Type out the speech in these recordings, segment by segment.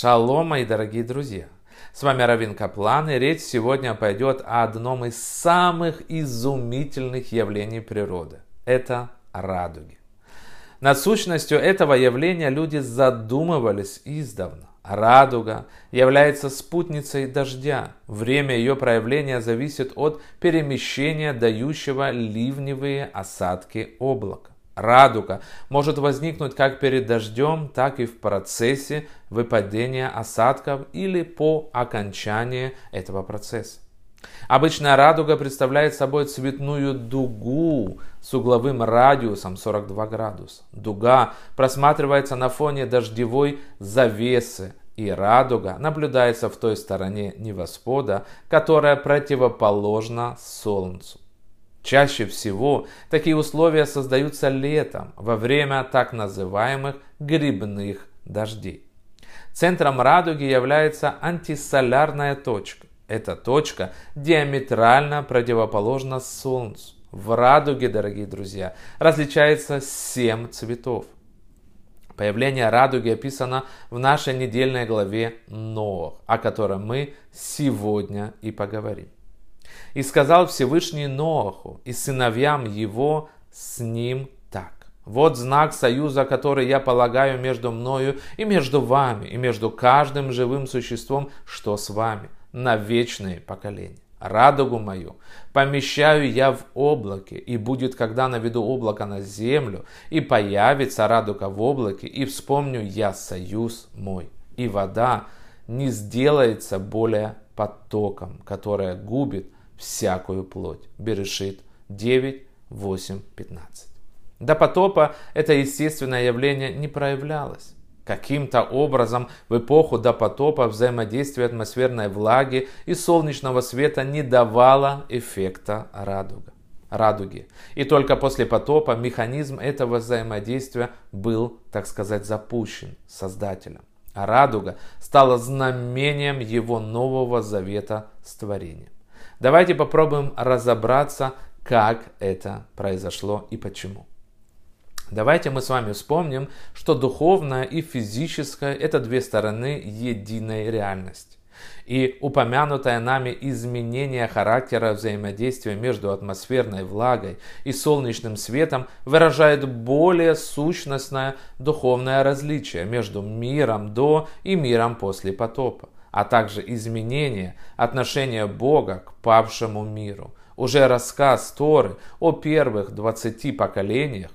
Шалом, мои дорогие друзья! С вами Равин Каплан, и речь сегодня пойдет о одном из самых изумительных явлений природы. Это радуги. Над сущностью этого явления люди задумывались издавна. Радуга является спутницей дождя. Время ее проявления зависит от перемещения дающего ливневые осадки облака. Радуга может возникнуть как перед дождем, так и в процессе выпадения осадков или по окончании этого процесса. Обычная радуга представляет собой цветную дугу с угловым радиусом 42 градуса. Дуга просматривается на фоне дождевой завесы, и радуга наблюдается в той стороне небосвода, которая противоположна Солнцу. Чаще всего такие условия создаются летом, во время так называемых грибных дождей. Центром радуги является антисолярная точка. Эта точка диаметрально противоположна Солнцу. В радуге, дорогие друзья, различается семь цветов. Появление радуги описано в нашей недельной главе Ноах, о котором мы сегодня и поговорим. И сказал Всевышний Ноаху и сыновьям его с ним так. Вот знак союза, который я полагаю между мною и между вами, и между каждым живым существом, что с вами, на вечные поколения. Радугу мою помещаю я в облаке, и будет, когда наведу облако на землю, и появится радуга в облаке, и вспомню я союз мой. И вода не сделается более потоком, которая губит всякую плоть. Берешит 9, 8, 15. До потопа это естественное явление не проявлялось. Каким-то образом в эпоху до потопа взаимодействие атмосферной влаги и солнечного света не давало эффекта радуга, радуги. И только после потопа механизм этого взаимодействия был, так сказать, запущен Создателем. А радуга стала знамением его нового завета с творением. Давайте попробуем разобраться, как это произошло и почему. Давайте мы с вами вспомним, что духовное и физическое – это две стороны единой реальности. И упомянутое нами изменение характера взаимодействия между атмосферной влагой и солнечным светом выражает более сущностное духовное различие между миром до и миром после потопа а также изменение отношения Бога к павшему миру. Уже рассказ Торы о первых 20 поколениях,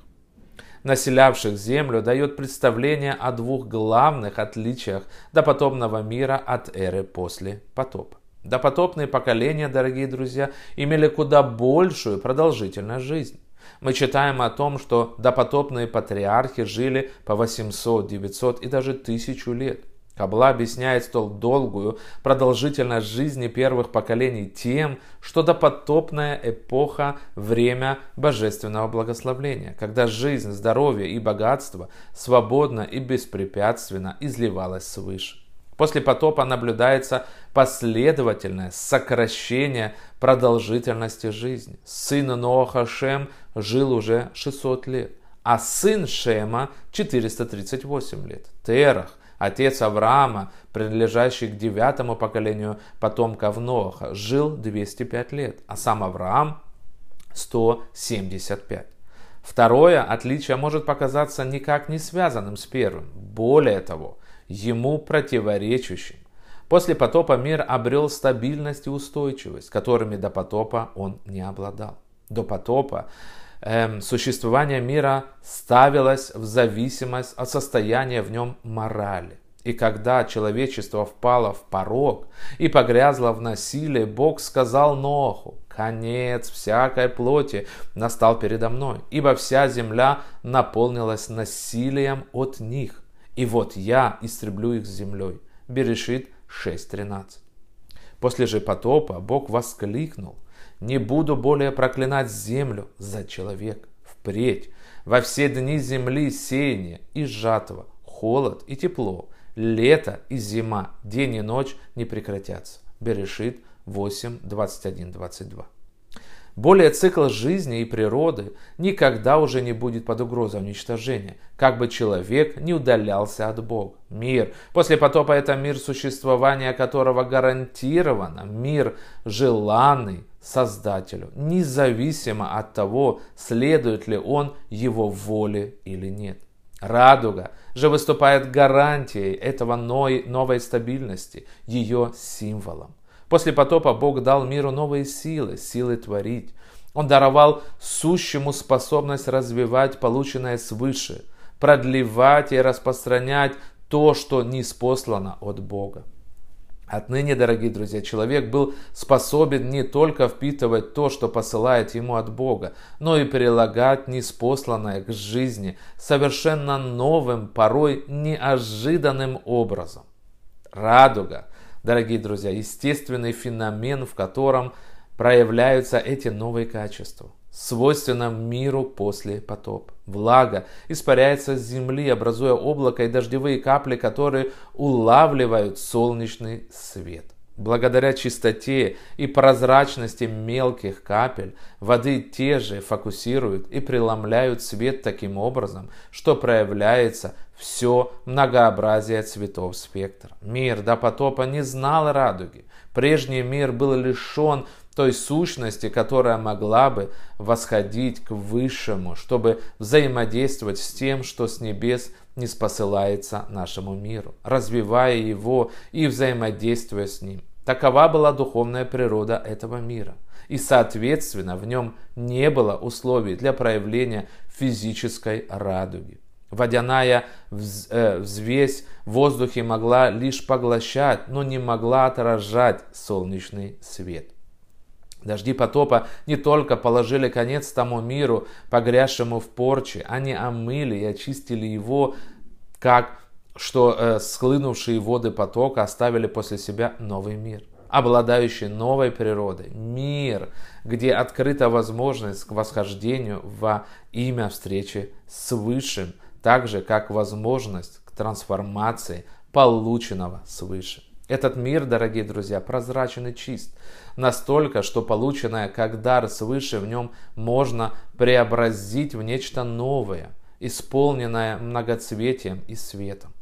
населявших землю, дает представление о двух главных отличиях допотопного мира от эры после потопа. Допотопные поколения, дорогие друзья, имели куда большую продолжительность жизни. Мы читаем о том, что допотопные патриархи жили по 800, 900 и даже тысячу лет – Кабла объясняет столь долгую продолжительность жизни первых поколений тем, что допотопная эпоха – время божественного благословления, когда жизнь, здоровье и богатство свободно и беспрепятственно изливалось свыше. После потопа наблюдается последовательное сокращение продолжительности жизни. Сын Ноаха Шем жил уже 600 лет, а сын Шема 438 лет. Терах Отец Авраама, принадлежащий к девятому поколению потомков Ноаха, жил 205 лет, а сам Авраам 175. Второе отличие может показаться никак не связанным с первым. Более того, ему противоречащим. После потопа мир обрел стабильность и устойчивость, которыми до потопа он не обладал. До потопа эм, существование мира ставилось в зависимость от состояния в нем морали. И когда человечество впало в порог и погрязло в насилии, Бог сказал Ноху, «Конец всякой плоти настал передо мной, ибо вся земля наполнилась насилием от них, и вот я истреблю их землей». Берешит 6.13. После же потопа Бог воскликнул, не буду более проклинать землю за человек. Впредь во все дни земли сеяние и жатва, холод и тепло, лето и зима, день и ночь не прекратятся. Берешит 8, 21, 22. Более цикл жизни и природы никогда уже не будет под угрозой уничтожения, как бы человек не удалялся от Бога. Мир. После потопа это мир существования которого гарантировано. Мир желанный Создателю, независимо от того, следует ли он его воле или нет. Радуга же выступает гарантией этого новой стабильности, ее символом. После потопа Бог дал миру новые силы, силы творить. Он даровал сущему способность развивать полученное свыше, продлевать и распространять то, что не спослано от Бога. Отныне, дорогие друзья, человек был способен не только впитывать то, что посылает ему от Бога, но и прилагать неспосланное к жизни совершенно новым, порой неожиданным образом. Радуга дорогие друзья, естественный феномен, в котором проявляются эти новые качества, свойственно миру после потопа. Влага испаряется с земли, образуя облако и дождевые капли, которые улавливают солнечный свет. Благодаря чистоте и прозрачности мелких капель воды те же фокусируют и преломляют свет таким образом, что проявляется все многообразие цветов спектра. Мир до потопа не знал радуги. Прежний мир был лишен той сущности, которая могла бы восходить к высшему, чтобы взаимодействовать с тем, что с небес не спосылается нашему миру, развивая его и взаимодействуя с ним. Такова была духовная природа этого мира. И, соответственно, в нем не было условий для проявления физической радуги. Водяная э, взвесь в воздухе могла лишь поглощать, но не могла отражать солнечный свет. Дожди потопа не только положили конец тому миру, погрязшему в порче, они омыли и очистили его, как что э, схлынувшие воды потока оставили после себя новый мир, обладающий новой природой, мир, где открыта возможность к восхождению во имя встречи с Высшим, так же как возможность к трансформации полученного свыше. Этот мир, дорогие друзья, прозрачен и чист. Настолько, что полученное как дар свыше в нем можно преобразить в нечто новое, исполненное многоцветием и светом.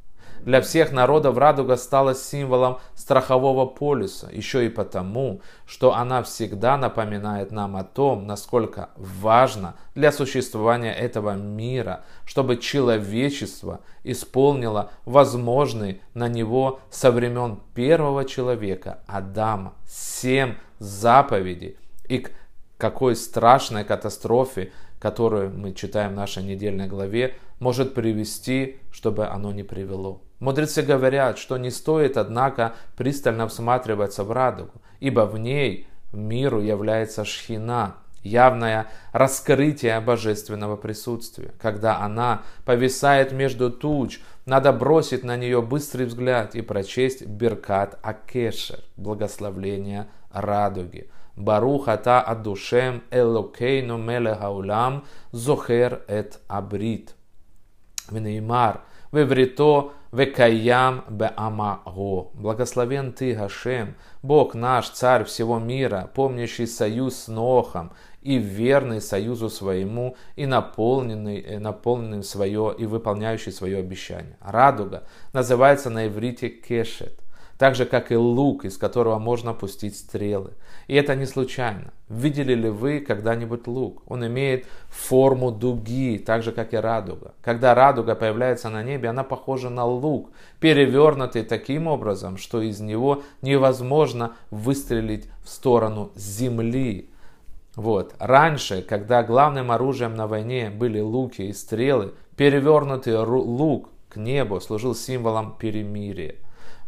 Для всех народов радуга стала символом страхового полюса, еще и потому, что она всегда напоминает нам о том, насколько важно для существования этого мира, чтобы человечество исполнило возможный на него со времен первого человека, Адама, семь заповедей и к какой страшной катастрофе, которую мы читаем в нашей недельной главе, может привести, чтобы оно не привело. Мудрецы говорят, что не стоит, однако, пристально всматриваться в радугу, ибо в ней миру является шхина, явное раскрытие божественного присутствия. Когда она повисает между туч, надо бросить на нее быстрый взгляд и прочесть Беркат Акешер, благословление радуги. Барух ата адушем элокейну мелегаулам зохер эт абрит. Венеймар, веврито Векаям беамаго. Благословен ты, Гашем, Бог наш, Царь всего мира, помнящий союз с Нохом и верный союзу своему, и наполненный, э, наполненный свое, и выполняющий свое обещание. Радуга называется на иврите кешет – так же, как и лук, из которого можно пустить стрелы. И это не случайно. Видели ли вы когда-нибудь лук? Он имеет форму дуги, так же, как и радуга. Когда радуга появляется на небе, она похожа на лук, перевернутый таким образом, что из него невозможно выстрелить в сторону земли. Вот. Раньше, когда главным оружием на войне были луки и стрелы, перевернутый лук к небу служил символом перемирия.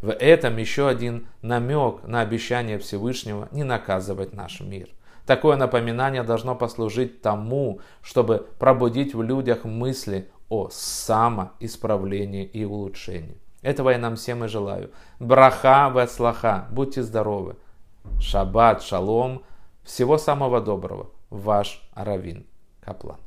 В этом еще один намек на обещание Всевышнего не наказывать наш мир. Такое напоминание должно послужить тому, чтобы пробудить в людях мысли о самоисправлении и улучшении. Этого я нам всем и желаю. Браха вецлаха. Будьте здоровы. Шаббат, шалом. Всего самого доброго. Ваш Равин Каплан.